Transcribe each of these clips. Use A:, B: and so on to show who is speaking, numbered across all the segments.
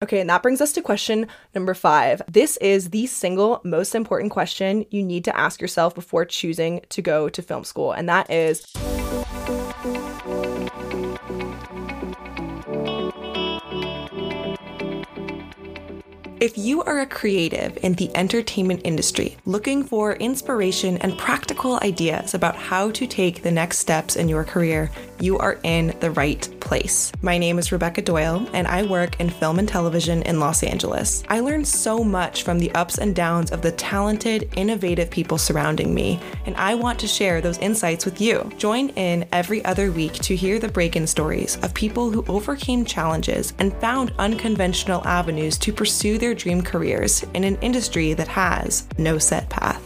A: Okay, and that brings us to question number five. This is the single most important question you need to ask yourself before choosing to go to film school, and that is If you are a creative in the entertainment industry looking for inspiration and practical ideas about how to take the next steps in your career, you are in the right place. My name is Rebecca Doyle, and I work in film and television in Los Angeles. I learned so much from the ups and downs of the talented, innovative people surrounding me, and I want to share those insights with you. Join in every other week to hear the break in stories of people who overcame challenges and found unconventional avenues to pursue their dream careers in an industry that has no set path.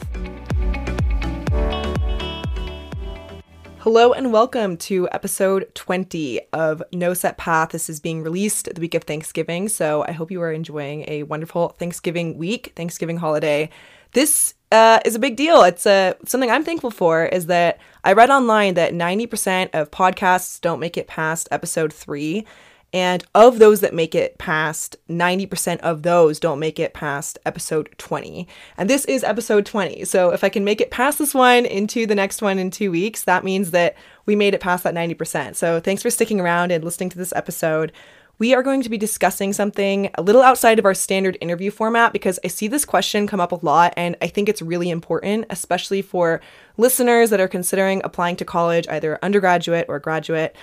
A: Hello and welcome to episode 20 of No Set Path. This is being released the week of Thanksgiving, so I hope you are enjoying a wonderful Thanksgiving week, Thanksgiving holiday. This uh, is a big deal. It's uh, something I'm thankful for is that I read online that 90% of podcasts don't make it past episode three. And of those that make it past, 90% of those don't make it past episode 20. And this is episode 20. So if I can make it past this one into the next one in two weeks, that means that we made it past that 90%. So thanks for sticking around and listening to this episode. We are going to be discussing something a little outside of our standard interview format because I see this question come up a lot and I think it's really important, especially for listeners that are considering applying to college, either undergraduate or graduate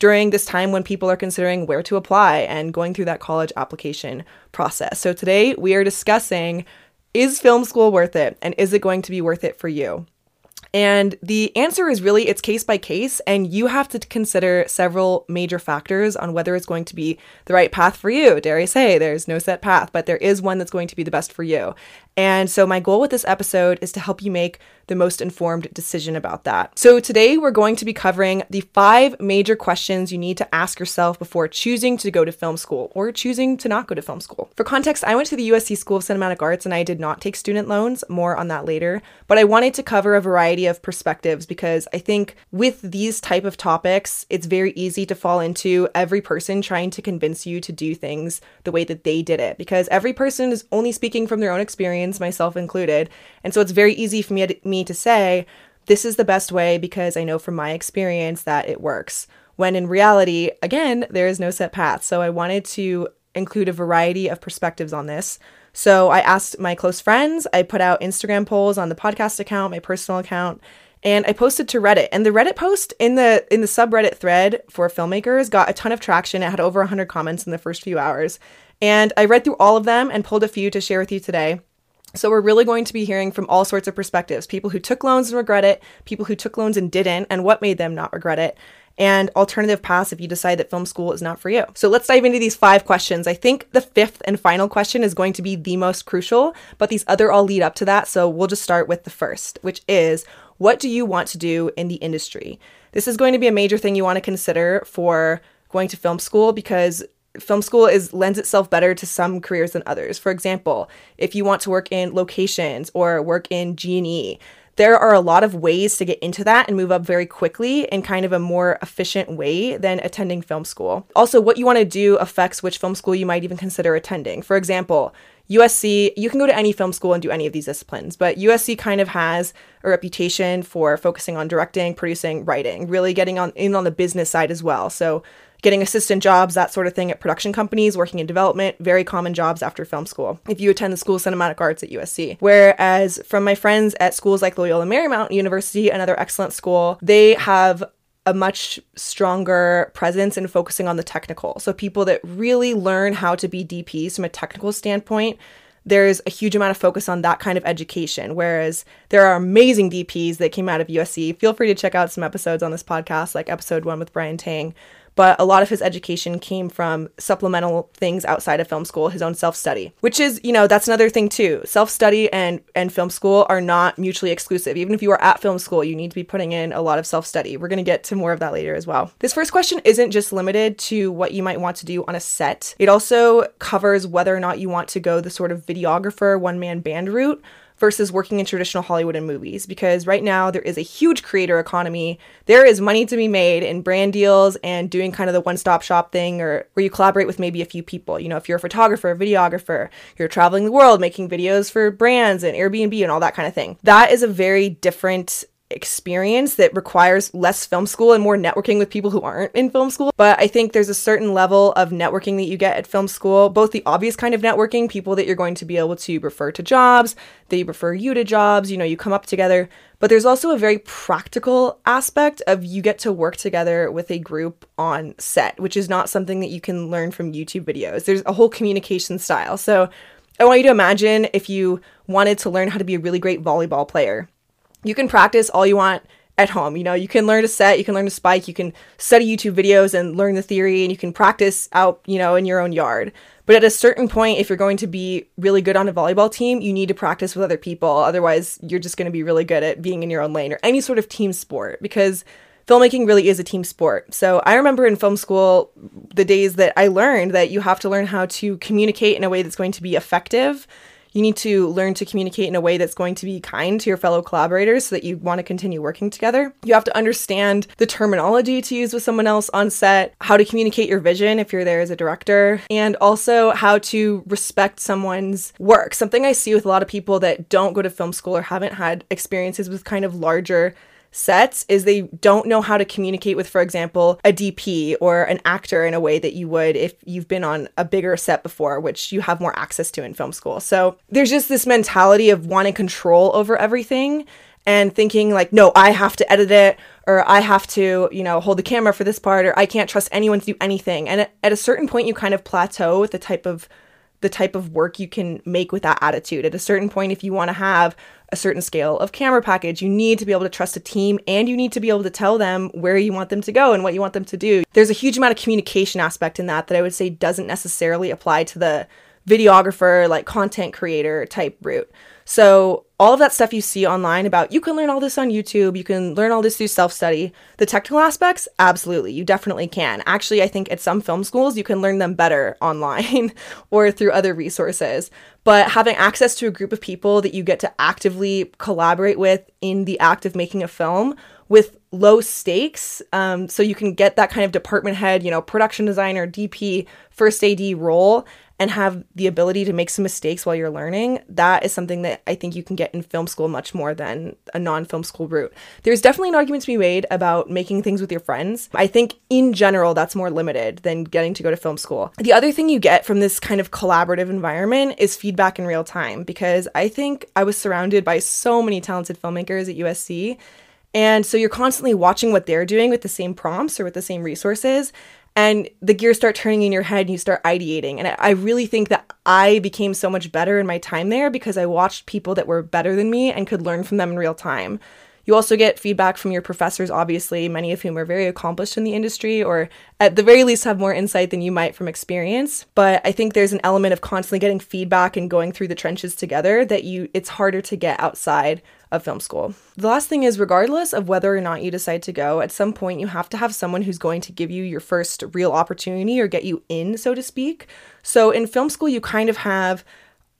A: during this time when people are considering where to apply and going through that college application process. So today we are discussing is film school worth it and is it going to be worth it for you? And the answer is really it's case by case, and you have to consider several major factors on whether it's going to be the right path for you. Dare I say, there's no set path, but there is one that's going to be the best for you. And so, my goal with this episode is to help you make the most informed decision about that. So, today we're going to be covering the five major questions you need to ask yourself before choosing to go to film school or choosing to not go to film school. For context, I went to the USC School of Cinematic Arts and I did not take student loans, more on that later, but I wanted to cover a variety of perspectives because I think with these type of topics, it's very easy to fall into every person trying to convince you to do things the way that they did it because every person is only speaking from their own experience, myself included. And so it's very easy for me, me to say, this is the best way because I know from my experience that it works. When in reality, again, there is no set path. So I wanted to include a variety of perspectives on this. So I asked my close friends, I put out Instagram polls on the podcast account, my personal account, and I posted to Reddit. And the Reddit post in the in the subreddit thread for filmmakers got a ton of traction. It had over 100 comments in the first few hours. And I read through all of them and pulled a few to share with you today. So, we're really going to be hearing from all sorts of perspectives people who took loans and regret it, people who took loans and didn't, and what made them not regret it, and alternative paths if you decide that film school is not for you. So, let's dive into these five questions. I think the fifth and final question is going to be the most crucial, but these other all lead up to that. So, we'll just start with the first, which is what do you want to do in the industry? This is going to be a major thing you want to consider for going to film school because film school is lends itself better to some careers than others. For example, if you want to work in locations or work in G&E, there are a lot of ways to get into that and move up very quickly in kind of a more efficient way than attending film school. Also, what you want to do affects which film school you might even consider attending. For example, USC, you can go to any film school and do any of these disciplines, but USC kind of has a reputation for focusing on directing, producing, writing, really getting on in on the business side as well. So getting assistant jobs, that sort of thing at production companies, working in development, very common jobs after film school if you attend the School of Cinematic Arts at USC. Whereas from my friends at schools like Loyola Marymount University, another excellent school, they have a much stronger presence in focusing on the technical. So people that really learn how to be DPs from a technical standpoint there's a huge amount of focus on that kind of education. Whereas there are amazing DPs that came out of USC. Feel free to check out some episodes on this podcast, like episode one with Brian Tang, but a lot of his education came from supplemental things outside of film school, his own self-study, which is, you know, that's another thing too. Self-study and and film school are not mutually exclusive. Even if you are at film school, you need to be putting in a lot of self-study. We're going to get to more of that later as well. This first question isn't just limited to what you might want to do on a set. It also covers whether or not you want to go the sort of videographer one-man band route versus working in traditional Hollywood and movies because right now there is a huge creator economy. There is money to be made in brand deals and doing kind of the one stop shop thing or where you collaborate with maybe a few people. You know, if you're a photographer, a videographer, you're traveling the world making videos for brands and Airbnb and all that kind of thing. That is a very different experience that requires less film school and more networking with people who aren't in film school. But I think there's a certain level of networking that you get at film school, both the obvious kind of networking, people that you're going to be able to refer to jobs, they refer you to jobs, you know, you come up together. But there's also a very practical aspect of you get to work together with a group on set, which is not something that you can learn from YouTube videos. There's a whole communication style. So I want you to imagine if you wanted to learn how to be a really great volleyball player you can practice all you want at home. You know, you can learn to set, you can learn to spike, you can study YouTube videos and learn the theory, and you can practice out, you know, in your own yard. But at a certain point, if you're going to be really good on a volleyball team, you need to practice with other people. Otherwise, you're just going to be really good at being in your own lane or any sort of team sport because filmmaking really is a team sport. So I remember in film school the days that I learned that you have to learn how to communicate in a way that's going to be effective you need to learn to communicate in a way that's going to be kind to your fellow collaborators so that you want to continue working together. You have to understand the terminology to use with someone else on set, how to communicate your vision if you're there as a director, and also how to respect someone's work. Something I see with a lot of people that don't go to film school or haven't had experiences with kind of larger sets is they don't know how to communicate with, for example, a DP or an actor in a way that you would if you've been on a bigger set before, which you have more access to in film school. So there's just this mentality of wanting control over everything and thinking like, no, I have to edit it or I have to, you know, hold the camera for this part or I can't trust anyone to do anything. And at a certain point, you kind of plateau with the type of the type of work you can make with that attitude. At a certain point, if you want to have a certain scale of camera package. You need to be able to trust a team and you need to be able to tell them where you want them to go and what you want them to do. There's a huge amount of communication aspect in that that I would say doesn't necessarily apply to the videographer, like content creator type route. So, all of that stuff you see online about you can learn all this on YouTube, you can learn all this through self study. The technical aspects, absolutely, you definitely can. Actually, I think at some film schools, you can learn them better online or through other resources. But having access to a group of people that you get to actively collaborate with in the act of making a film with low stakes, um, so you can get that kind of department head, you know, production designer, DP, first AD role and have the ability to make some mistakes while you're learning, that is something that I think you can get in film school much more than a non film school route. There's definitely an argument to be made about making things with your friends. I think in general, that's more limited than getting to go to film school. The other thing you get from this kind of collaborative environment is feedback in real time because I think I was surrounded by so many talented filmmakers at USC. And so you're constantly watching what they're doing with the same prompts or with the same resources and the gears start turning in your head and you start ideating. And I really think that I became so much better in my time there because I watched people that were better than me and could learn from them in real time. You also get feedback from your professors, obviously, many of whom are very accomplished in the industry or at the very least have more insight than you might from experience. But I think there's an element of constantly getting feedback and going through the trenches together that you it's harder to get outside of film school. The last thing is, regardless of whether or not you decide to go, at some point you have to have someone who's going to give you your first real opportunity or get you in, so to speak. So in film school, you kind of have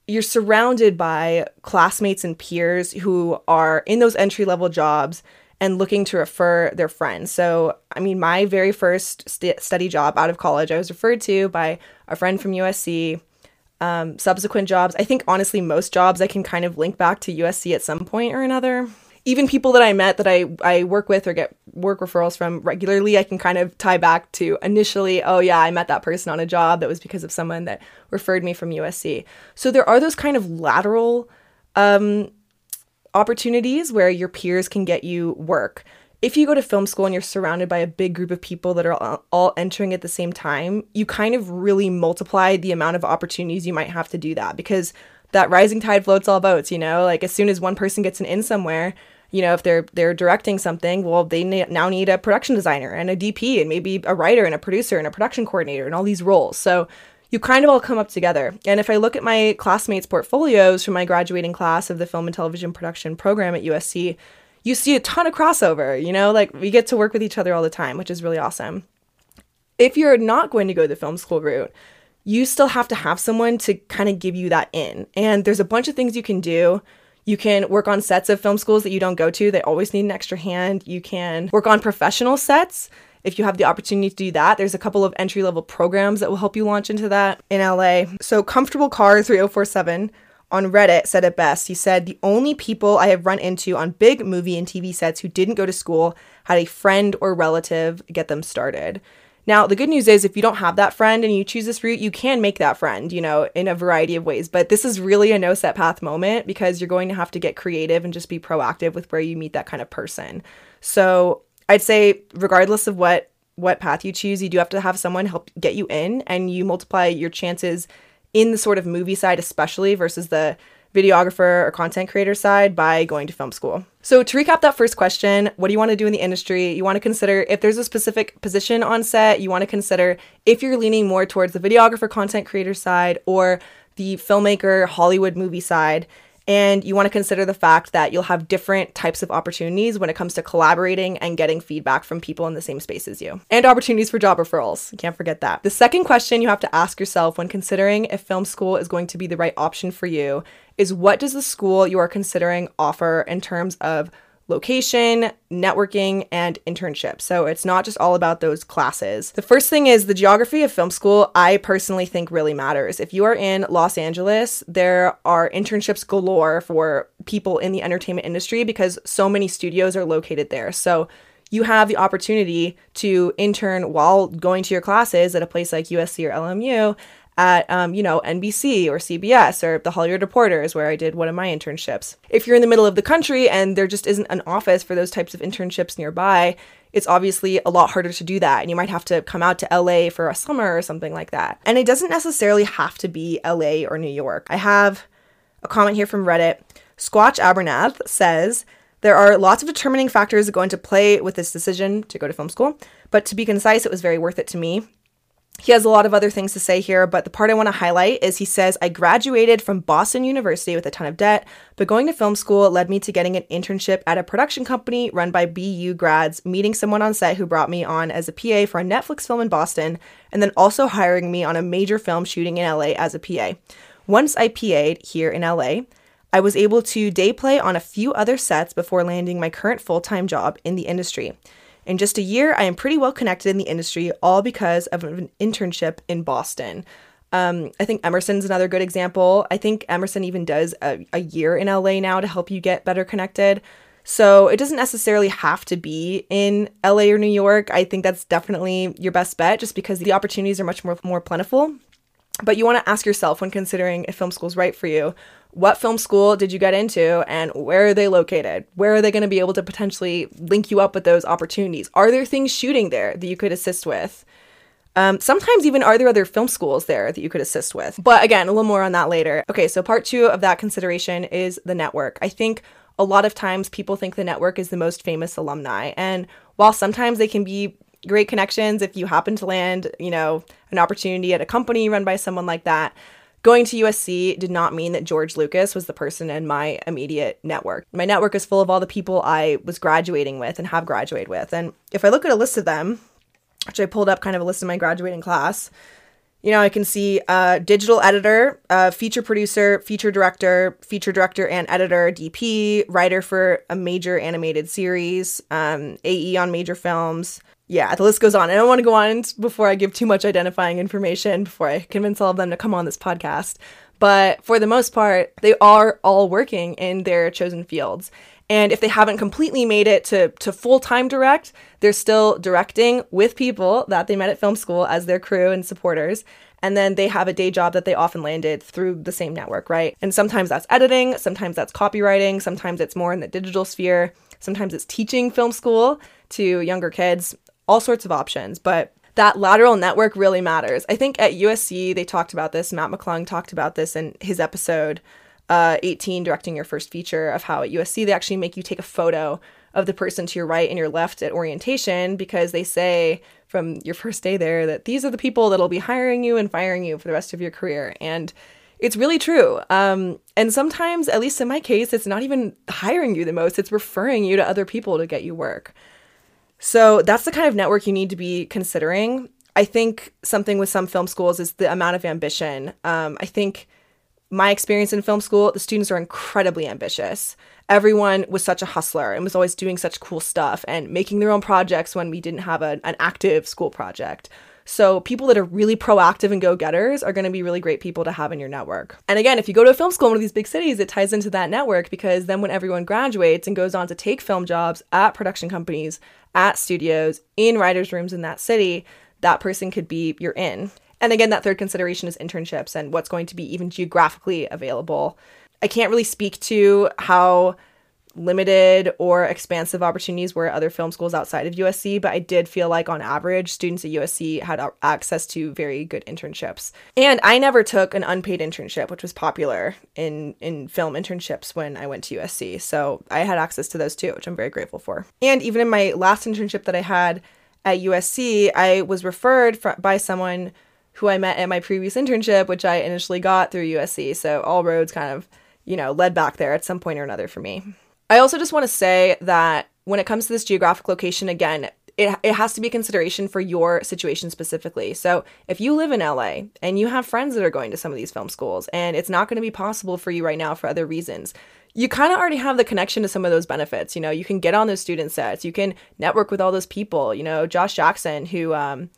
A: you're surrounded by classmates and peers who are in those entry level jobs and looking to refer their friends. So, I mean, my very first st- study job out of college, I was referred to by a friend from USC um, subsequent jobs. I think honestly, most jobs I can kind of link back to USC at some point or another. Even people that I met that I, I work with or get work referrals from regularly, I can kind of tie back to initially, oh yeah, I met that person on a job that was because of someone that referred me from USC. So there are those kind of lateral um, opportunities where your peers can get you work if you go to film school and you're surrounded by a big group of people that are all entering at the same time, you kind of really multiply the amount of opportunities you might have to do that because that rising tide floats all boats, you know? Like as soon as one person gets an in somewhere, you know, if they're they're directing something, well, they now need a production designer and a DP and maybe a writer and a producer and a production coordinator and all these roles. So you kind of all come up together. And if I look at my classmates' portfolios from my graduating class of the film and television production program at USC, you see a ton of crossover, you know, like we get to work with each other all the time, which is really awesome. If you're not going to go the film school route, you still have to have someone to kind of give you that in. And there's a bunch of things you can do. You can work on sets of film schools that you don't go to. They always need an extra hand. You can work on professional sets if you have the opportunity to do that. There's a couple of entry level programs that will help you launch into that in LA. So, Comfortable Car 3047 on Reddit said it best. He said, The only people I have run into on big movie and TV sets who didn't go to school had a friend or relative get them started. Now, the good news is if you don't have that friend and you choose this route, you can make that friend, you know, in a variety of ways. But this is really a no set path moment because you're going to have to get creative and just be proactive with where you meet that kind of person. So I'd say, regardless of what what path you choose, you do have to have someone help get you in and you multiply your chances in the sort of movie side, especially versus the videographer or content creator side by going to film school. So, to recap that first question, what do you want to do in the industry? You want to consider if there's a specific position on set, you want to consider if you're leaning more towards the videographer, content creator side, or the filmmaker, Hollywood movie side. And you want to consider the fact that you'll have different types of opportunities when it comes to collaborating and getting feedback from people in the same space as you. And opportunities for job referrals. can't forget that. The second question you have to ask yourself when considering if film school is going to be the right option for you is what does the school you are considering offer in terms of location, networking, and internship. So it's not just all about those classes. The first thing is the geography of film school, I personally think really matters. If you are in Los Angeles, there are internships galore for people in the entertainment industry because so many studios are located there. So you have the opportunity to intern while going to your classes at a place like USC or LMU at, um, you know, NBC or CBS or the Hollywood Reporters, where I did one of my internships. If you're in the middle of the country and there just isn't an office for those types of internships nearby, it's obviously a lot harder to do that. And you might have to come out to LA for a summer or something like that. And it doesn't necessarily have to be LA or New York. I have a comment here from Reddit. Squatch Abernath says, there are lots of determining factors that go into play with this decision to go to film school, but to be concise, it was very worth it to me. He has a lot of other things to say here, but the part I want to highlight is he says, I graduated from Boston University with a ton of debt, but going to film school led me to getting an internship at a production company run by BU grads, meeting someone on set who brought me on as a PA for a Netflix film in Boston, and then also hiring me on a major film shooting in LA as a PA. Once I PA'd here in LA, I was able to day play on a few other sets before landing my current full time job in the industry. In just a year, I am pretty well connected in the industry, all because of an internship in Boston. Um, I think Emerson's another good example. I think Emerson even does a, a year in LA now to help you get better connected. So it doesn't necessarily have to be in LA or New York. I think that's definitely your best bet just because the opportunities are much more, more plentiful. But you want to ask yourself when considering if film school is right for you what film school did you get into and where are they located? Where are they going to be able to potentially link you up with those opportunities? Are there things shooting there that you could assist with? Um, sometimes even are there other film schools there that you could assist with? But again, a little more on that later. Okay, so part two of that consideration is the network. I think a lot of times people think the network is the most famous alumni. And while sometimes they can be great connections if you happen to land, you know, an opportunity at a company run by someone like that, Going to USC did not mean that George Lucas was the person in my immediate network. My network is full of all the people I was graduating with and have graduated with. And if I look at a list of them, which I pulled up kind of a list of my graduating class, you know, I can see uh, digital editor, uh, feature producer, feature director, feature director and editor, DP, writer for a major animated series, um, AE on major films, yeah, the list goes on. I don't want to go on before I give too much identifying information before I convince all of them to come on this podcast. But for the most part, they are all working in their chosen fields. And if they haven't completely made it to, to full time direct, they're still directing with people that they met at film school as their crew and supporters. And then they have a day job that they often landed through the same network, right? And sometimes that's editing, sometimes that's copywriting, sometimes it's more in the digital sphere, sometimes it's teaching film school to younger kids all sorts of options, but that lateral network really matters. I think at USC they talked about this. Matt McClung talked about this in his episode uh, 18, directing your first feature, of how at USC they actually make you take a photo of the person to your right and your left at orientation because they say from your first day there that these are the people that'll be hiring you and firing you for the rest of your career. And it's really true. Um, and sometimes, at least in my case, it's not even hiring you the most, it's referring you to other people to get you work. So that's the kind of network you need to be considering. I think something with some film schools is the amount of ambition. Um, I think my experience in film school, the students are incredibly ambitious. Everyone was such a hustler and was always doing such cool stuff and making their own projects when we didn't have a, an active school project. So, people that are really proactive and go getters are going to be really great people to have in your network. And again, if you go to a film school in one of these big cities, it ties into that network because then when everyone graduates and goes on to take film jobs at production companies, at studios, in writers' rooms in that city, that person could be your in. And again, that third consideration is internships and what's going to be even geographically available. I can't really speak to how limited or expansive opportunities were at other film schools outside of USC, but I did feel like on average, students at USC had access to very good internships. And I never took an unpaid internship, which was popular in, in film internships when I went to USC. So I had access to those too, which I'm very grateful for. And even in my last internship that I had at USC, I was referred fr- by someone who I met at my previous internship, which I initially got through USC. So all roads kind of, you know, led back there at some point or another for me. I also just want to say that when it comes to this geographic location, again, it, it has to be consideration for your situation specifically. So, if you live in LA and you have friends that are going to some of these film schools and it's not going to be possible for you right now for other reasons, you kind of already have the connection to some of those benefits. You know, you can get on those student sets, you can network with all those people. You know, Josh Jackson, who um,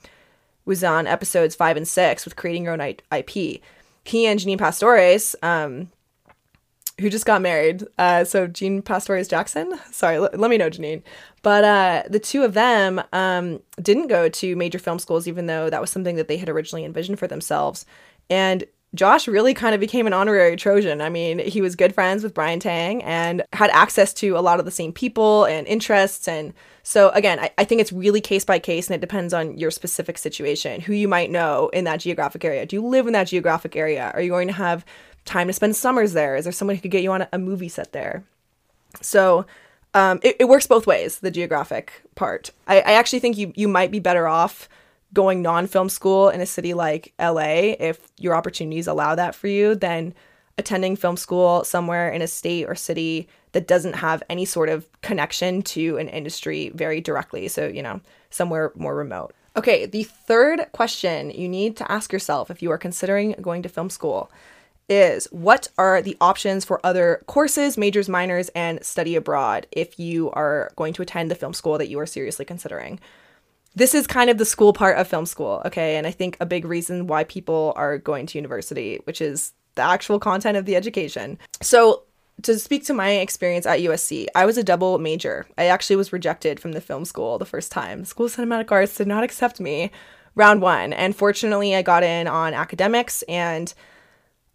A: was on episodes five and six with creating your own IP, he and Janine Pastores, um, who just got married. Uh, so Jean Pastores Jackson. Sorry, l- let me know, Janine. But uh, the two of them um, didn't go to major film schools, even though that was something that they had originally envisioned for themselves. And Josh really kind of became an honorary Trojan. I mean, he was good friends with Brian Tang and had access to a lot of the same people and interests. And so, again, I, I think it's really case by case and it depends on your specific situation, who you might know in that geographic area. Do you live in that geographic area? Are you going to have time to spend summers there? Is there someone who could get you on a, movie set there? So um, it, it, works both ways, the geographic part. I, I actually think you, you might be better off going non-film school in a city like LA if your opportunities allow that for you than attending film school somewhere in a state or city that doesn't have any sort of connection to an industry very directly. So, you know, somewhere more remote. Okay, the third question you need to ask yourself if you are considering going to film school is what are the options for other courses, majors, minors, and study abroad if you are going to attend the film school that you are seriously considering? This is kind of the school part of film school, okay? And I think a big reason why people are going to university, which is the actual content of the education. So, to speak to my experience at USC, I was a double major. I actually was rejected from the film school the first time. School of Cinematic Arts did not accept me round one. And fortunately, I got in on academics and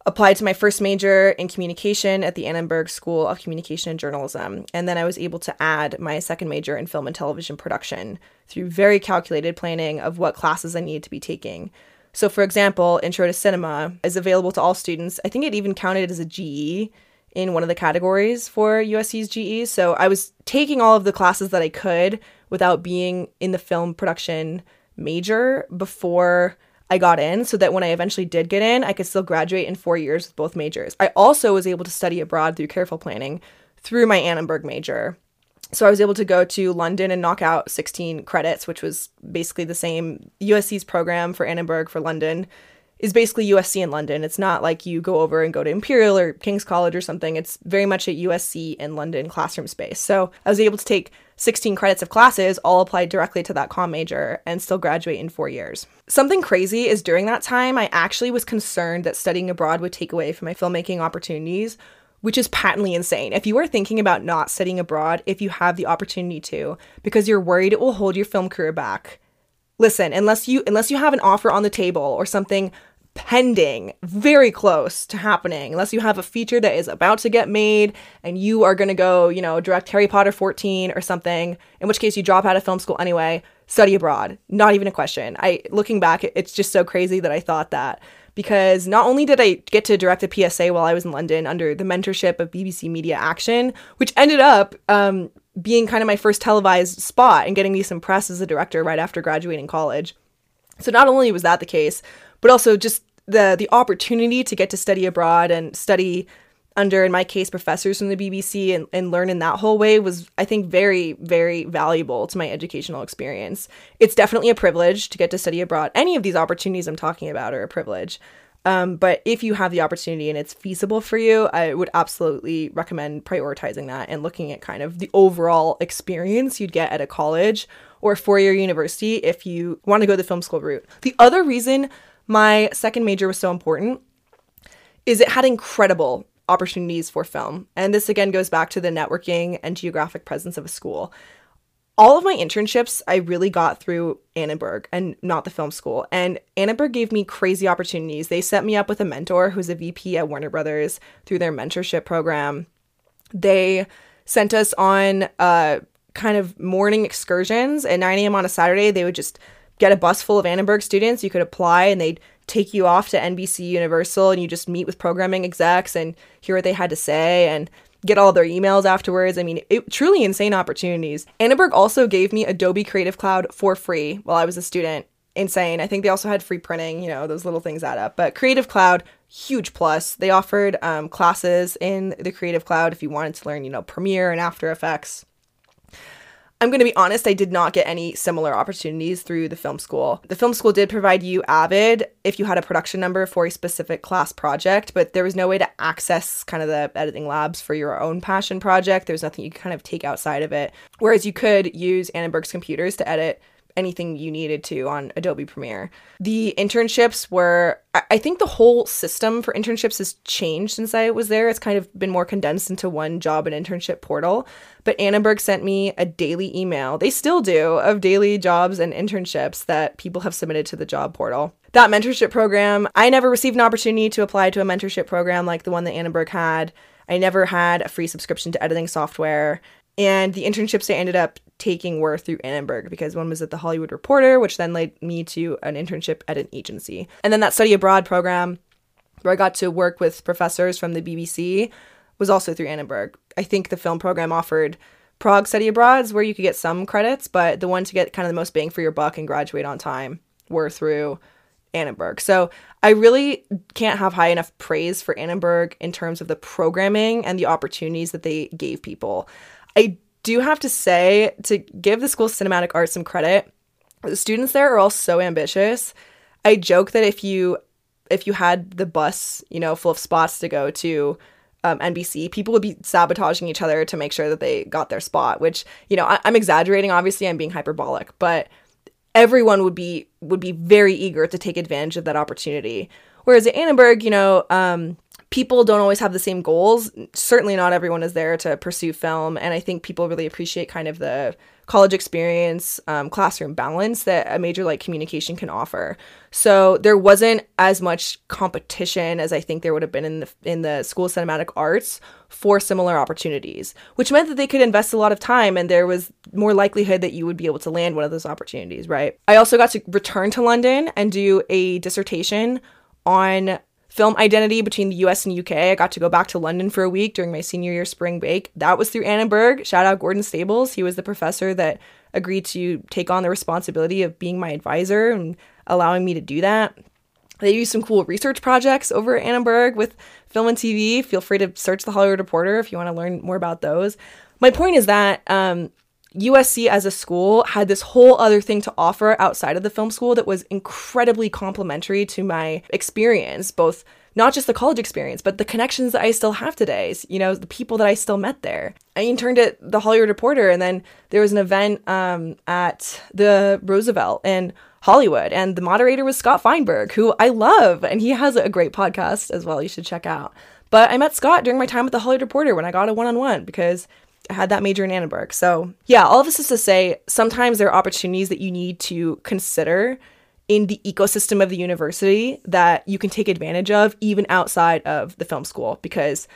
A: applied to my first major in communication at the Annenberg School of Communication and Journalism. And then I was able to add my second major in film and television production through very calculated planning of what classes I needed to be taking. So, for example, Intro to Cinema is available to all students. I think it even counted as a GE in one of the categories for USC's GE. So, I was taking all of the classes that I could without being in the film production major before I got in so that when I eventually did get in, I could still graduate in four years with both majors. I also was able to study abroad through careful planning through my Annenberg major. So I was able to go to London and knock out 16 credits, which was basically the same USC's program for Annenberg for London is basically USC in London. It's not like you go over and go to Imperial or King's College or something. It's very much a USC in London classroom space. So I was able to take 16 credits of classes, all applied directly to that com major, and still graduate in four years. Something crazy is during that time, I actually was concerned that studying abroad would take away from my filmmaking opportunities. Which is patently insane. If you are thinking about not studying abroad, if you have the opportunity to, because you're worried it will hold your film career back, listen unless you unless you have an offer on the table or something pending, very close to happening, unless you have a feature that is about to get made and you are going to go, you know, direct Harry Potter 14 or something, in which case you drop out of film school anyway, study abroad. Not even a question. I looking back, it's just so crazy that I thought that because not only did I get to direct a PSA while I was in London under the mentorship of BBC Media Action, which ended up um, being kind of my first televised spot and getting me some press as a director right after graduating college. So not only was that the case, but also just the the opportunity to get to study abroad and study under in my case professors from the BBC and, and learn in that whole way was I think very very valuable to my educational experience. It's definitely a privilege to get to study abroad. Any of these opportunities I'm talking about are a privilege. Um, but if you have the opportunity and it's feasible for you, I would absolutely recommend prioritizing that and looking at kind of the overall experience you'd get at a college or four year university if you want to go the film school route. The other reason my second major was so important is it had incredible opportunities for film. And this again goes back to the networking and geographic presence of a school. All of my internships I really got through Annenberg and not the film school. And Annenberg gave me crazy opportunities. They set me up with a mentor who's a VP at Warner Brothers through their mentorship program. They sent us on uh, kind of morning excursions at 9 a.m. on a Saturday. They would just get a bus full of Annenberg students. You could apply and they'd take you off to NBC Universal and you just meet with programming execs and hear what they had to say and get all their emails afterwards. I mean, it, truly insane opportunities. Annenberg also gave me Adobe Creative Cloud for free while I was a student. Insane. I think they also had free printing, you know, those little things add up. But Creative Cloud, huge plus. They offered um, classes in the Creative Cloud if you wanted to learn, you know, Premiere and After Effects. I'm going to be honest, I did not get any similar opportunities through the film school. The film school did provide you Avid if you had a production number for a specific class project, but there was no way to access kind of the editing labs for your own passion project. There's nothing you could kind of take outside of it. Whereas you could use Annenberg's computers to edit anything you needed to on Adobe Premiere. The internships were, I think the whole system for internships has changed since I was there. It's kind of been more condensed into one job and internship portal. But Annenberg sent me a daily email, they still do, of daily jobs and internships that people have submitted to the job portal. That mentorship program, I never received an opportunity to apply to a mentorship program like the one that Annenberg had. I never had a free subscription to editing software. And the internships I ended up taking were through Annenberg because one was at the Hollywood Reporter, which then led me to an internship at an agency. And then that study abroad program where I got to work with professors from the BBC was also through Annenberg. I think the film program offered Prague study abroads where you could get some credits, but the one to get kind of the most bang for your buck and graduate on time were through Annenberg. So I really can't have high enough praise for Annenberg in terms of the programming and the opportunities that they gave people. I do have to say, to give the School Cinematic Arts some credit, the students there are all so ambitious. I joke that if you if you had the bus, you know, full of spots to go to um, NBC, people would be sabotaging each other to make sure that they got their spot. Which you know, I, I'm exaggerating. Obviously, I'm being hyperbolic, but everyone would be would be very eager to take advantage of that opportunity. Whereas at Annenberg, you know, um, people don't always have the same goals. Certainly not everyone is there to pursue film. And I think people really appreciate kind of the college experience, um, classroom balance that a major like communication can offer. So there wasn't as much competition as I think there would have been in the in the School of Cinematic Arts for similar opportunities, which meant that they could invest a lot of time and there was more likelihood that you would be able to land one of those opportunities, right? I also got to return to London and do a dissertation on film identity between the US and UK. I got to go back to London for a week during my senior year spring break. That was through Annenberg. Shout out Gordon Stables. He was the professor that agreed to take on the responsibility of being my advisor and allowing me to do that. They used some cool research projects over at Annenberg with film and TV. Feel free to search the Hollywood Reporter if you want to learn more about those. My point is that um, USC as a school had this whole other thing to offer outside of the film school that was incredibly complementary to my experience, both not just the college experience, but the connections that I still have today, you know, the people that I still met there. I interned at the Hollywood Reporter, and then there was an event um, at the Roosevelt in Hollywood, and the moderator was Scott Feinberg, who I love, and he has a great podcast as well. You should check out. But I met Scott during my time at the Hollywood Reporter when I got a one on one because had that major in Annenberg. So, yeah, all of this is to say sometimes there are opportunities that you need to consider in the ecosystem of the university that you can take advantage of even outside of the film school because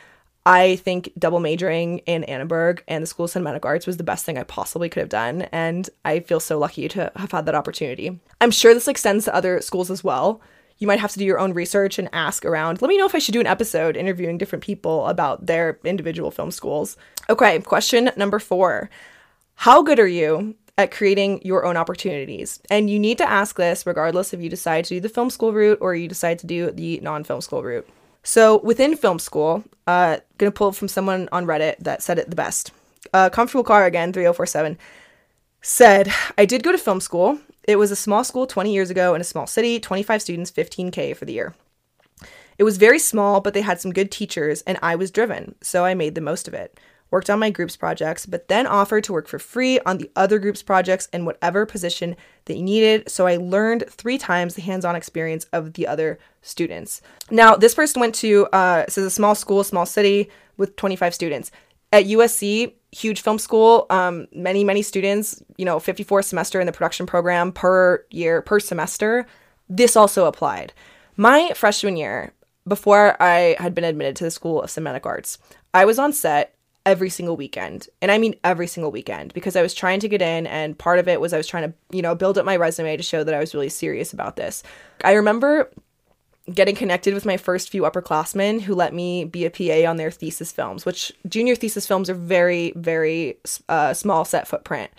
A: I think double majoring in Annenberg and the School of Cinematic Arts was the best thing I possibly could have done. And I feel so lucky to have had that opportunity. I'm sure this extends to other schools as well you might have to do your own research and ask around. Let me know if I should do an episode interviewing different people about their individual film schools. Okay, question number four How good are you at creating your own opportunities? And you need to ask this regardless if you decide to do the film school route or you decide to do the non film school route. So within film school, uh, gonna pull from someone on Reddit that said it the best. Uh, Comfortable Car again, 3047, said, I did go to film school it was a small school 20 years ago in a small city, 25 students, 15K for the year. It was very small, but they had some good teachers, and I was driven, so I made the most of it. Worked on my group's projects, but then offered to work for free on the other group's projects in whatever position they needed. So I learned three times the hands on experience of the other students. Now, this person went to, uh, a small school, small city with 25 students. At USC, huge film school, um, many, many students, you know, 54 semester in the production program per year, per semester. This also applied. My freshman year, before I had been admitted to the School of Cinematic Arts, I was on set every single weekend. And I mean every single weekend because I was trying to get in and part of it was I was trying to, you know, build up my resume to show that I was really serious about this. I remember getting connected with my first few upperclassmen who let me be a PA on their thesis films, which junior thesis films are very, very uh, small set footprint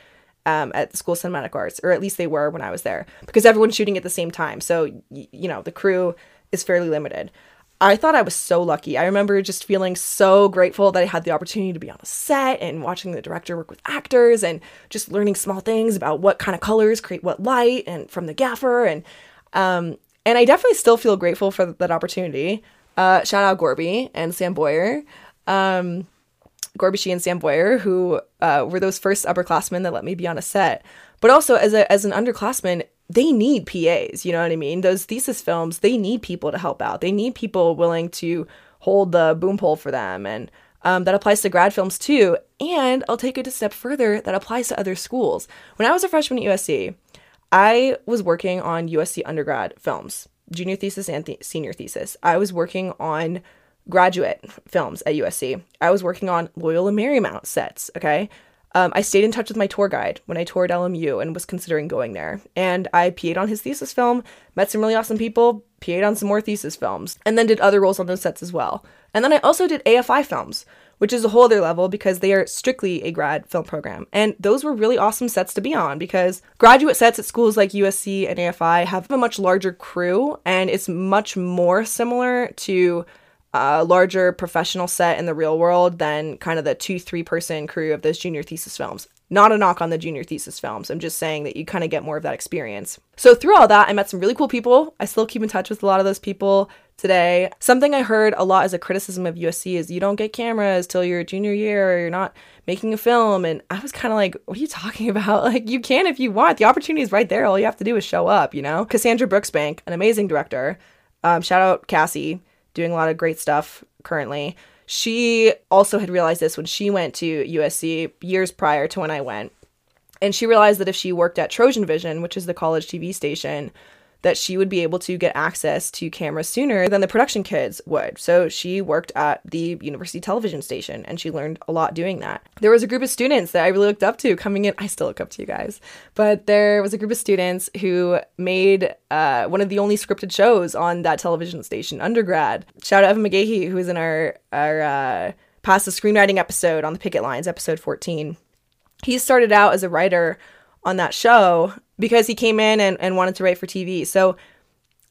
A: um, at the School of Cinematic Arts, or at least they were when I was there, because everyone's shooting at the same time. So, you know, the crew is fairly limited. I thought I was so lucky. I remember just feeling so grateful that I had the opportunity to be on a set and watching the director work with actors and just learning small things about what kind of colors create what light and from the gaffer and um and I definitely still feel grateful for that opportunity. Uh, shout out Gorby and Sam Boyer. Um, Gorby and Sam Boyer, who uh, were those first upperclassmen that let me be on a set. But also as a as an underclassman, they need PAs, you know what I mean? Those thesis films, they need people to help out. They need people willing to hold the boom pole for them. And um, that applies to grad films too. And I'll take it a step further, that applies to other schools. When I was a freshman at USC, I was working on USC undergrad films, junior thesis and th- senior thesis. I was working on graduate films at USC. I was working on Loyola Marymount sets, okay? Um, I stayed in touch with my tour guide when I toured LMU and was considering going there. And I PA'd on his thesis film, met some really awesome people, PA'd on some more thesis films, and then did other roles on those sets as well. And then I also did AFI films, which is a whole other level because they are strictly a grad film program. And those were really awesome sets to be on because graduate sets at schools like USC and AFI have a much larger crew and it's much more similar to a larger professional set in the real world than kind of the two, three person crew of those junior thesis films. Not a knock on the junior thesis films. I'm just saying that you kind of get more of that experience. So, through all that, I met some really cool people. I still keep in touch with a lot of those people today. Something I heard a lot as a criticism of USC is you don't get cameras till your junior year or you're not making a film. And I was kind of like, what are you talking about? Like, you can if you want. The opportunity is right there. All you have to do is show up, you know? Cassandra Brooksbank, an amazing director. Um, shout out Cassie doing a lot of great stuff currently. She also had realized this when she went to USC years prior to when I went. And she realized that if she worked at Trojan Vision, which is the college TV station, that she would be able to get access to cameras sooner than the production kids would. So she worked at the university television station and she learned a lot doing that. There was a group of students that I really looked up to coming in. I still look up to you guys, but there was a group of students who made uh, one of the only scripted shows on that television station, undergrad. Shout out Evan McGahey, who was in our, our, uh, past the screenwriting episode on the picket lines, episode 14. He started out as a writer on that show because he came in and, and wanted to write for TV. So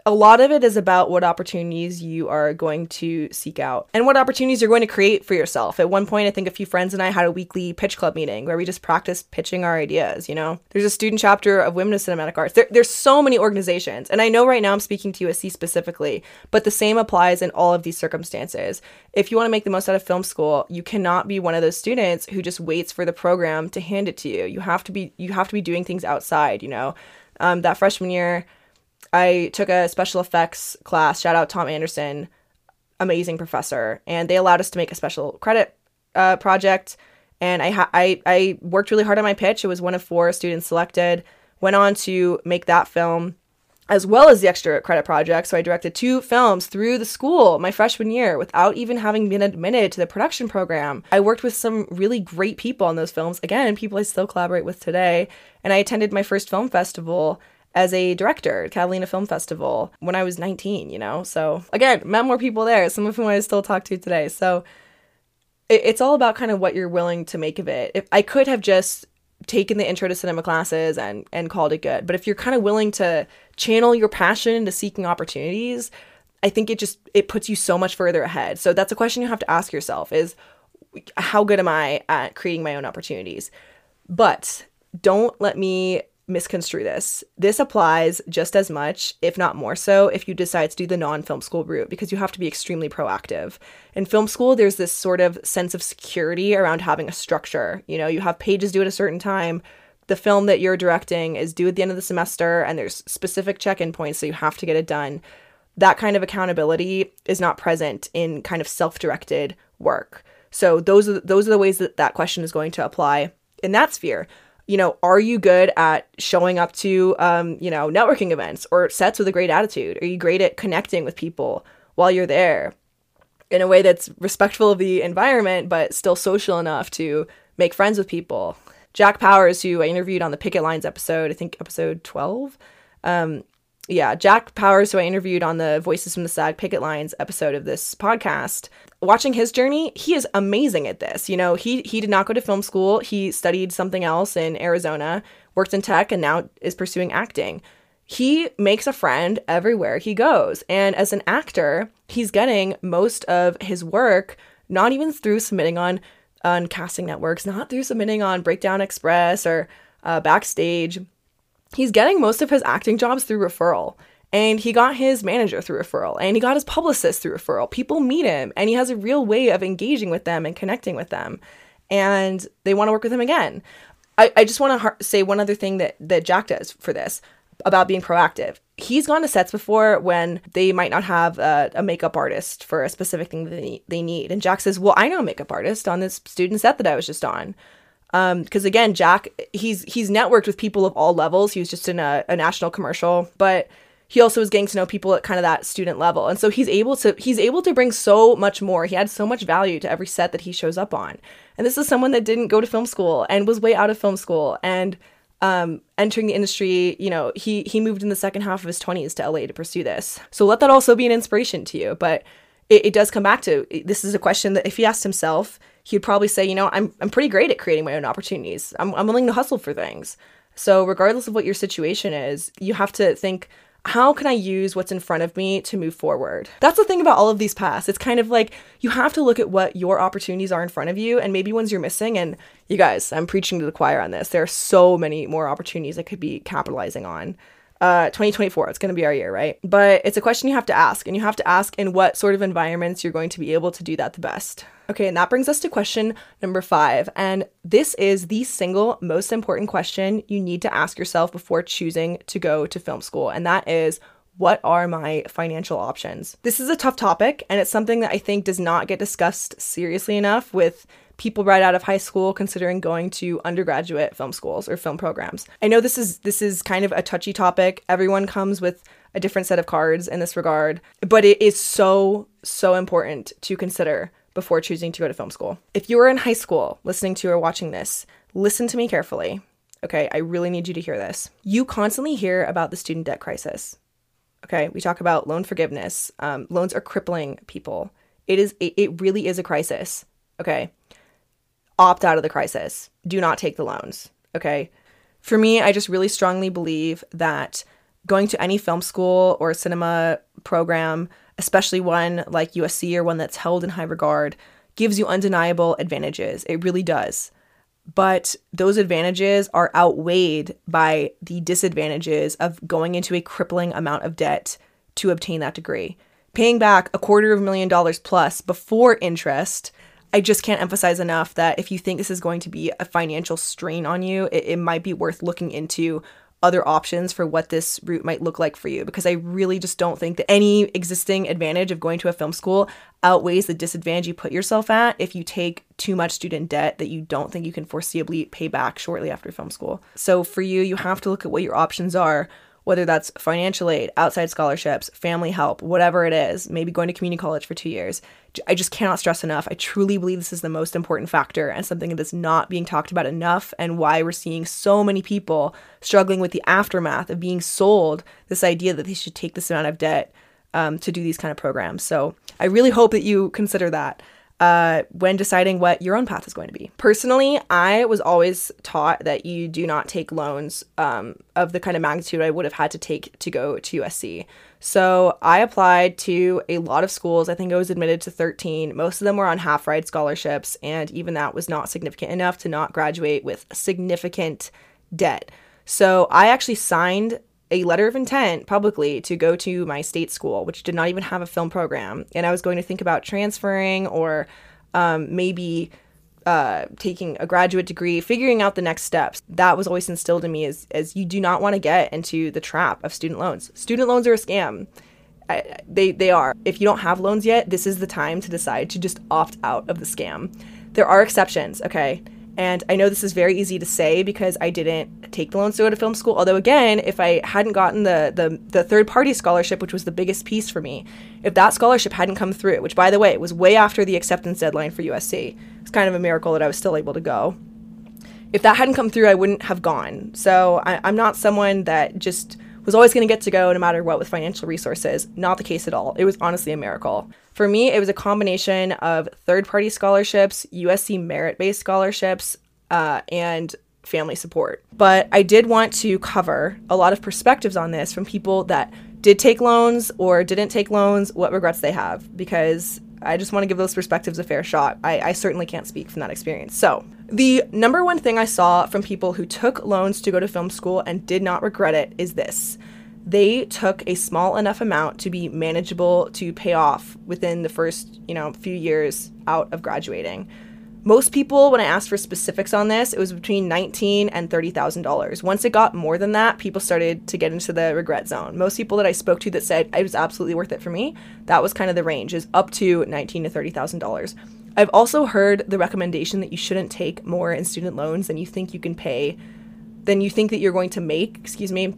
A: a lot of it is about what opportunities you are going to seek out and what opportunities you're going to create for yourself. At one point, I think a few friends and I had a weekly pitch club meeting where we just practiced pitching our ideas. You know, there's a student chapter of Women of Cinematic Arts. There, there's so many organizations. And I know right now I'm speaking to USC specifically, but the same applies in all of these circumstances. If you want to make the most out of film school, you cannot be one of those students who just waits for the program to hand it to you. You have to be, you have to be doing things outside, you know, um, that freshman year, I took a special effects class. Shout out Tom Anderson, amazing professor, and they allowed us to make a special credit uh, project. And I, ha- I I worked really hard on my pitch. It was one of four students selected. Went on to make that film, as well as the extra credit project. So I directed two films through the school my freshman year without even having been admitted to the production program. I worked with some really great people on those films. Again, people I still collaborate with today. And I attended my first film festival as a director at Catalina Film Festival when I was 19, you know? So again, met more people there, some of whom I still talk to today. So it, it's all about kind of what you're willing to make of it. If I could have just taken the intro to cinema classes and and called it good, but if you're kind of willing to channel your passion into seeking opportunities, I think it just it puts you so much further ahead. So that's a question you have to ask yourself is how good am I at creating my own opportunities? But don't let me misconstrue this. This applies just as much, if not more so, if you decide to do the non film school route because you have to be extremely proactive. In film school, there's this sort of sense of security around having a structure. You know, you have pages due at a certain time. The film that you're directing is due at the end of the semester, and there's specific check in points, so you have to get it done. That kind of accountability is not present in kind of self directed work. So those are those are the ways that that question is going to apply in that sphere you know, are you good at showing up to, um, you know, networking events or sets with a great attitude? Are you great at connecting with people while you're there in a way that's respectful of the environment, but still social enough to make friends with people? Jack Powers, who I interviewed on the Picket Lines episode, I think episode 12, um, yeah, Jack Powers, who I interviewed on the Voices from the SAG Picket Lines episode of this podcast, watching his journey, he is amazing at this. You know, he he did not go to film school. He studied something else in Arizona, worked in tech, and now is pursuing acting. He makes a friend everywhere he goes. And as an actor, he's getting most of his work not even through submitting on on casting networks, not through submitting on Breakdown Express or uh, Backstage he's getting most of his acting jobs through referral. And he got his manager through referral, and he got his publicist through referral. People meet him, and he has a real way of engaging with them and connecting with them. And they want to work with him again. I, I just want to say one other thing that, that Jack does for this about being proactive. He's gone to sets before when they might not have a, a makeup artist for a specific thing that they need. And Jack says, Well, I know a makeup artist on this student set that I was just on because um, again, Jack he's he's networked with people of all levels. He was just in a, a national commercial, but he also was getting to know people at kind of that student level, and so he's able to he's able to bring so much more. He adds so much value to every set that he shows up on. And this is someone that didn't go to film school and was way out of film school and um, entering the industry. You know, he he moved in the second half of his twenties to LA to pursue this. So let that also be an inspiration to you. But it, it does come back to this is a question that if he asked himself he'd probably say, you know, I'm I'm pretty great at creating my own opportunities. I'm I'm willing to hustle for things. So regardless of what your situation is, you have to think how can I use what's in front of me to move forward? That's the thing about all of these paths. It's kind of like you have to look at what your opportunities are in front of you and maybe ones you're missing. And you guys, I'm preaching to the choir on this. There are so many more opportunities I could be capitalizing on. Uh, 2024, it's going to be our year, right? But it's a question you have to ask, and you have to ask in what sort of environments you're going to be able to do that the best. Okay, and that brings us to question number five. And this is the single most important question you need to ask yourself before choosing to go to film school. And that is, what are my financial options? This is a tough topic, and it's something that I think does not get discussed seriously enough with people right out of high school considering going to undergraduate film schools or film programs. I know this is this is kind of a touchy topic. Everyone comes with a different set of cards in this regard, but it is so so important to consider before choosing to go to film school. If you are in high school listening to or watching this, listen to me carefully. Okay, I really need you to hear this. You constantly hear about the student debt crisis. Okay, we talk about loan forgiveness. Um, loans are crippling people. It is. It, it really is a crisis. Okay, opt out of the crisis. Do not take the loans. Okay, for me, I just really strongly believe that going to any film school or cinema program especially one like USC or one that's held in high regard, gives you undeniable advantages. It really does. But those advantages are outweighed by the disadvantages of going into a crippling amount of debt to obtain that degree. Paying back a quarter of a million dollars plus before interest, I just can't emphasize enough that if you think this is going to be a financial strain on you, it, it might be worth looking into other options for what this route might look like for you because I really just don't think that any existing advantage of going to a film school outweighs the disadvantage you put yourself at if you take too much student debt that you don't think you can foreseeably pay back shortly after film school. So for you, you have to look at what your options are whether that's financial aid, outside scholarships, family help, whatever it is, maybe going to community college for two years. I just cannot stress enough. I truly believe this is the most important factor and something that is not being talked about enough, and why we're seeing so many people struggling with the aftermath of being sold this idea that they should take this amount of debt um, to do these kind of programs. So I really hope that you consider that uh, when deciding what your own path is going to be. Personally, I was always taught that you do not take loans um, of the kind of magnitude I would have had to take to go to USC. So I applied to a lot of schools. I think I was admitted to 13. Most of them were on half ride scholarships, and even that was not significant enough to not graduate with significant debt. So I actually signed a letter of intent publicly to go to my state school, which did not even have a film program. And I was going to think about transferring or um, maybe uh, taking a graduate degree, figuring out the next steps. That was always instilled in me as, as you do not want to get into the trap of student loans. Student loans are a scam. I, they, they are. If you don't have loans yet, this is the time to decide to just opt out of the scam. There are exceptions, okay? And I know this is very easy to say because I didn't take the loans to go to film school. Although again, if I hadn't gotten the the, the third party scholarship, which was the biggest piece for me, if that scholarship hadn't come through, which by the way it was way after the acceptance deadline for USC, it's kind of a miracle that I was still able to go. If that hadn't come through, I wouldn't have gone. So I, I'm not someone that just was always going to get to go no matter what with financial resources. Not the case at all. It was honestly a miracle. For me, it was a combination of third party scholarships, USC merit based scholarships, uh, and family support. But I did want to cover a lot of perspectives on this from people that did take loans or didn't take loans, what regrets they have, because I just want to give those perspectives a fair shot. I, I, certainly can't speak from that experience. So, the number one thing I saw from people who took loans to go to film school and did not regret it is this they took a small enough amount to be manageable to pay off within the first, you know, few years out of graduating. Most people, when I asked for specifics on this, it was between nineteen and thirty thousand dollars. Once it got more than that, people started to get into the regret zone. Most people that I spoke to that said it was absolutely worth it for me, that was kind of the range, is up to nineteen to thirty thousand dollars. I've also heard the recommendation that you shouldn't take more in student loans than you think you can pay, than you think that you're going to make, excuse me,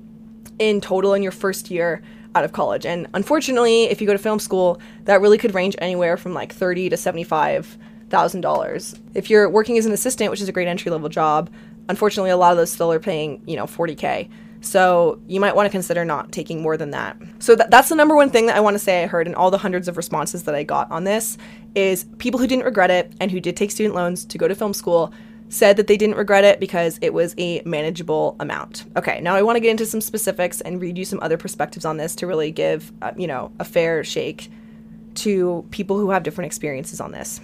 A: in total in your first year out of college. And unfortunately, if you go to film school, that really could range anywhere from like thirty to seventy-five thousand dollars. If you're working as an assistant, which is a great entry level job, unfortunately, a lot of those still are paying you know forty k. So you might want to consider not taking more than that. So th- that's the number one thing that I want to say I heard in all the hundreds of responses that I got on this is people who didn't regret it and who did take student loans to go to film school said that they didn't regret it because it was a manageable amount. Okay, now I want to get into some specifics and read you some other perspectives on this to really give, uh, you know, a fair shake to people who have different experiences on this.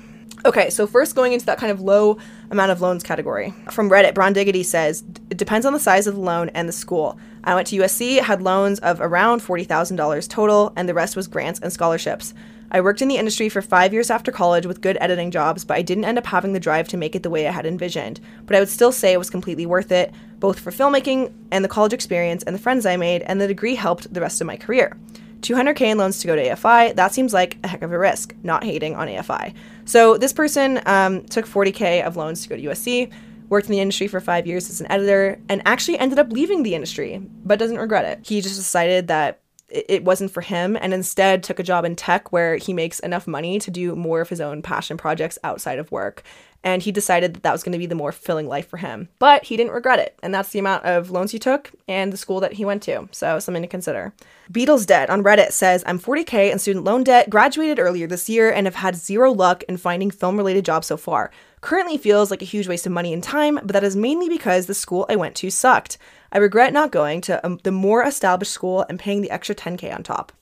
A: Okay, so first going into that kind of low amount of loans category. From Reddit, Brown Diggity says, it depends on the size of the loan and the school. I went to USC, had loans of around $40,000 total, and the rest was grants and scholarships. I worked in the industry for five years after college with good editing jobs, but I didn't end up having the drive to make it the way I had envisioned. But I would still say it was completely worth it, both for filmmaking and the college experience and the friends I made, and the degree helped the rest of my career. 200k in loans to go to AFI, that seems like a heck of a risk, not hating on AFI. So this person um, took 40k of loans to go to USC, worked in the industry for five years as an editor, and actually ended up leaving the industry, but doesn't regret it. He just decided that it wasn't for him and instead took a job in tech where he makes enough money to do more of his own passion projects outside of work. And he decided that that was going to be the more fulfilling life for him. But he didn't regret it. And that's the amount of loans he took and the school that he went to. So, something to consider. Beatles Dead on Reddit says I'm 40K in student loan debt, graduated earlier this year, and have had zero luck in finding film related jobs so far. Currently feels like a huge waste of money and time, but that is mainly because the school I went to sucked. I regret not going to um, the more established school and paying the extra 10k on top.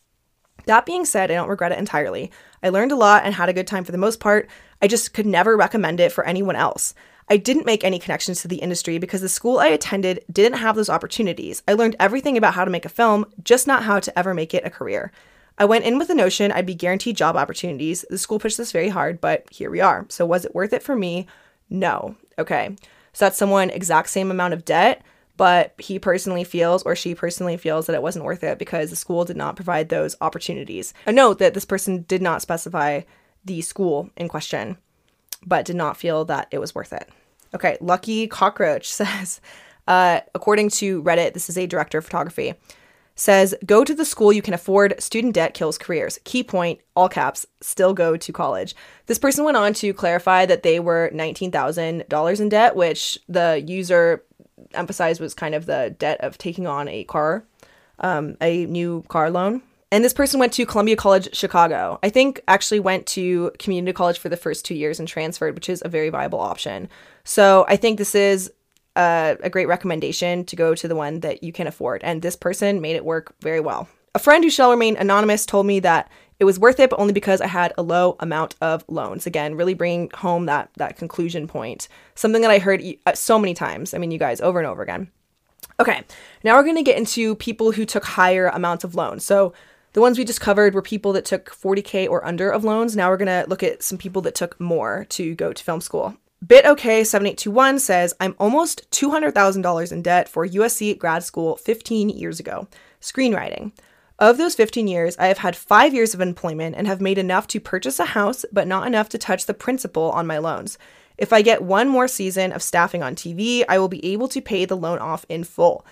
A: That being said, I don't regret it entirely. I learned a lot and had a good time for the most part. I just could never recommend it for anyone else. I didn't make any connections to the industry because the school I attended didn't have those opportunities. I learned everything about how to make a film, just not how to ever make it a career. I went in with the notion I'd be guaranteed job opportunities. The school pushed this very hard, but here we are. So was it worth it for me? No. Okay. So that's someone exact same amount of debt, but he personally feels or she personally feels that it wasn't worth it because the school did not provide those opportunities. A note that this person did not specify the school in question, but did not feel that it was worth it. Okay, Lucky Cockroach says, uh, according to Reddit, this is a director of photography, says, go to the school you can afford. Student debt kills careers. Key point, all caps, still go to college. This person went on to clarify that they were $19,000 in debt, which the user emphasized was kind of the debt of taking on a car, um, a new car loan. And this person went to Columbia College Chicago. I think actually went to community college for the first two years and transferred, which is a very viable option. So I think this is a, a great recommendation to go to the one that you can afford. And this person made it work very well. A friend who shall remain anonymous told me that it was worth it, but only because I had a low amount of loans. Again, really bringing home that that conclusion point. Something that I heard uh, so many times. I mean, you guys over and over again. Okay, now we're going to get into people who took higher amounts of loans. So the ones we just covered were people that took 40K or under of loans. Now we're going to look at some people that took more to go to film school. BitOK7821 says, I'm almost $200,000 in debt for USC grad school 15 years ago. Screenwriting. Of those 15 years, I have had five years of employment and have made enough to purchase a house, but not enough to touch the principal on my loans. If I get one more season of staffing on TV, I will be able to pay the loan off in full.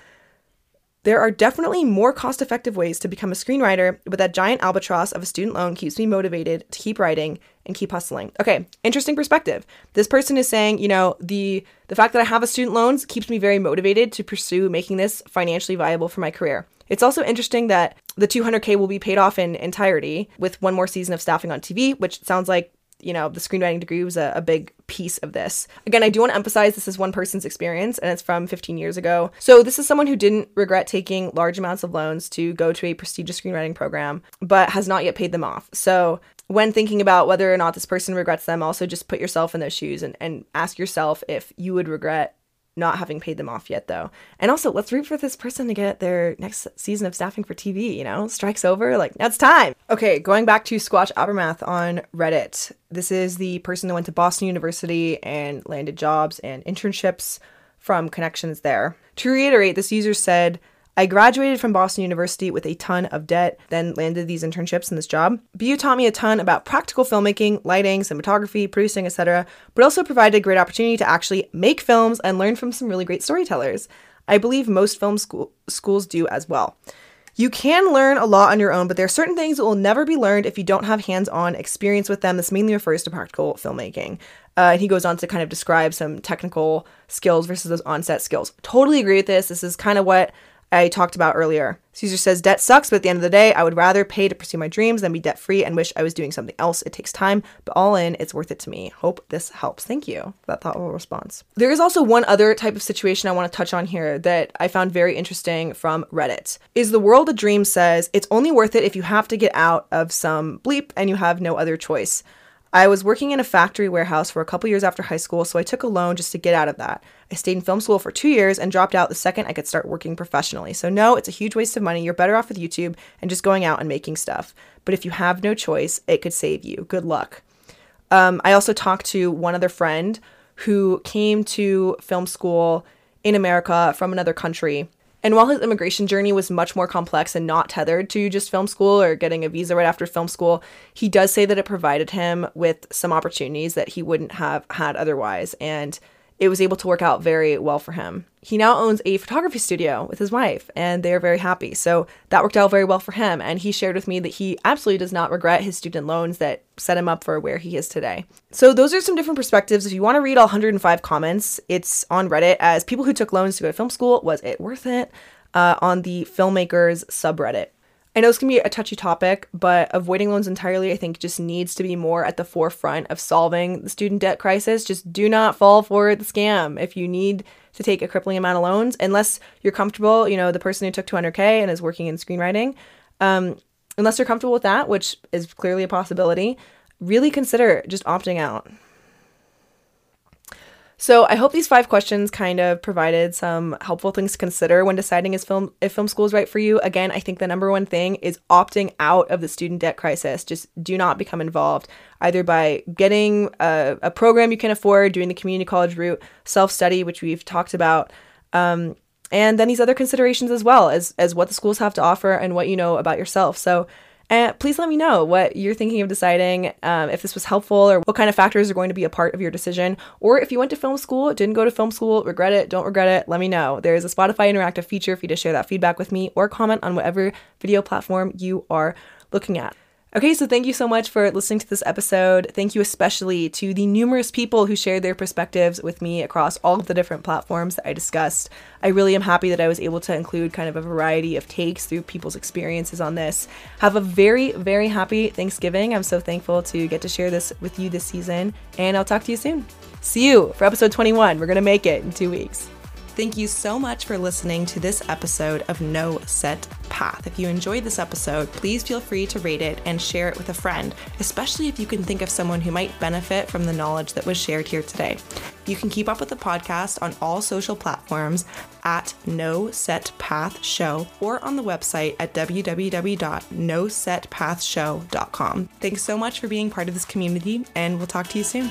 A: There are definitely more cost effective ways to become a screenwriter, but that giant albatross of a student loan keeps me motivated to keep writing and keep hustling. Okay, interesting perspective. This person is saying, you know, the the fact that I have a student loans keeps me very motivated to pursue making this financially viable for my career. It's also interesting that the 200k will be paid off in entirety with one more season of staffing on TV, which sounds like you know, the screenwriting degree was a, a, big piece of this. Again, I do want to emphasize this is one person's experience and it's from 15 years ago. So, this is someone who didn't regret taking large amounts of loans to go to a prestigious screenwriting program, but has not yet paid them off. So, when thinking about whether or not this person regrets them, also just put yourself in those shoes and, and ask yourself if you would regret not having paid them off yet though. And also, let's root for this person to get their next season of staffing for TV, you know? Strikes over, like, now it's time. Okay, going back to Squatch Abermath on Reddit. This is the person that went to Boston University and landed jobs and internships from connections there. To reiterate, this user said, I graduated from Boston University with a ton of debt, then landed these internships and this job. BU taught me a ton about practical filmmaking, lighting, cinematography, producing, etc., but also provided a great opportunity to actually make films and learn from some really great storytellers. I believe most film school- schools do as well. You can learn a lot on your own, but there are certain things that will never be learned if you don't have hands on experience with them. This mainly refers to practical filmmaking. Uh, and he goes on to kind of describe some technical skills versus those on set skills. Totally agree with this. This is kind of what I talked about earlier. Caesar says debt sucks, but at the end of the day, I would rather pay to pursue my dreams than be debt free and wish I was doing something else. It takes time, but all in, it's worth it to me. Hope this helps. Thank you for that thoughtful response. There is also one other type of situation I want to touch on here that I found very interesting from Reddit. Is the world a dream says it's only worth it if you have to get out of some bleep and you have no other choice. I was working in a factory warehouse for a couple years after high school, so I took a loan just to get out of that. I stayed in film school for two years and dropped out the second I could start working professionally. So, no, it's a huge waste of money. You're better off with YouTube and just going out and making stuff. But if you have no choice, it could save you. Good luck. Um, I also talked to one other friend who came to film school in America from another country and while his immigration journey was much more complex and not tethered to just film school or getting a visa right after film school, he does say that it provided him with some opportunities that he wouldn't have had otherwise. And it was able to work out very well for him. He now owns a photography studio with his wife, and they are very happy. So that worked out very well for him. And he shared with me that he absolutely does not regret his student loans that set him up for where he is today. So those are some different perspectives. If you want to read all 105 comments, it's on Reddit as people who took loans to go to film school. Was it worth it? Uh, on the filmmakers subreddit. I know this can be a touchy topic, but avoiding loans entirely, I think, just needs to be more at the forefront of solving the student debt crisis. Just do not fall for the scam. If you need to take a crippling amount of loans, unless you're comfortable, you know, the person who took 200K and is working in screenwriting, um, unless you're comfortable with that, which is clearly a possibility, really consider just opting out. So I hope these five questions kind of provided some helpful things to consider when deciding if film if film school is right for you. Again, I think the number one thing is opting out of the student debt crisis. Just do not become involved either by getting a, a program you can afford, doing the community college route, self study, which we've talked about. Um, and then these other considerations as well as as what the schools have to offer and what you know about yourself. So and please let me know what you're thinking of deciding, um, if this was helpful or what kind of factors are going to be a part of your decision. Or if you went to film school, didn't go to film school, regret it, don't regret it, let me know. There is a Spotify interactive feature for you to share that feedback with me or comment on whatever video platform you are looking at. Okay, so thank you so much for listening to this episode. Thank you especially to the numerous people who shared their perspectives with me across all of the different platforms that I discussed. I really am happy that I was able to include kind of a variety of takes through people's experiences on this. Have a very, very happy Thanksgiving. I'm so thankful to get to share this with you this season, and I'll talk to you soon. See you for episode 21. We're going to make it in two weeks. Thank you so much for listening to this episode of No Set Path. If you enjoyed this episode, please feel free to rate it and share it with a friend, especially if you can think of someone who might benefit from the knowledge that was shared here today. You can keep up with the podcast on all social platforms at No Set Path Show or on the website at www.nosetpathshow.com. Thanks so much for being part of this community, and we'll talk to you soon.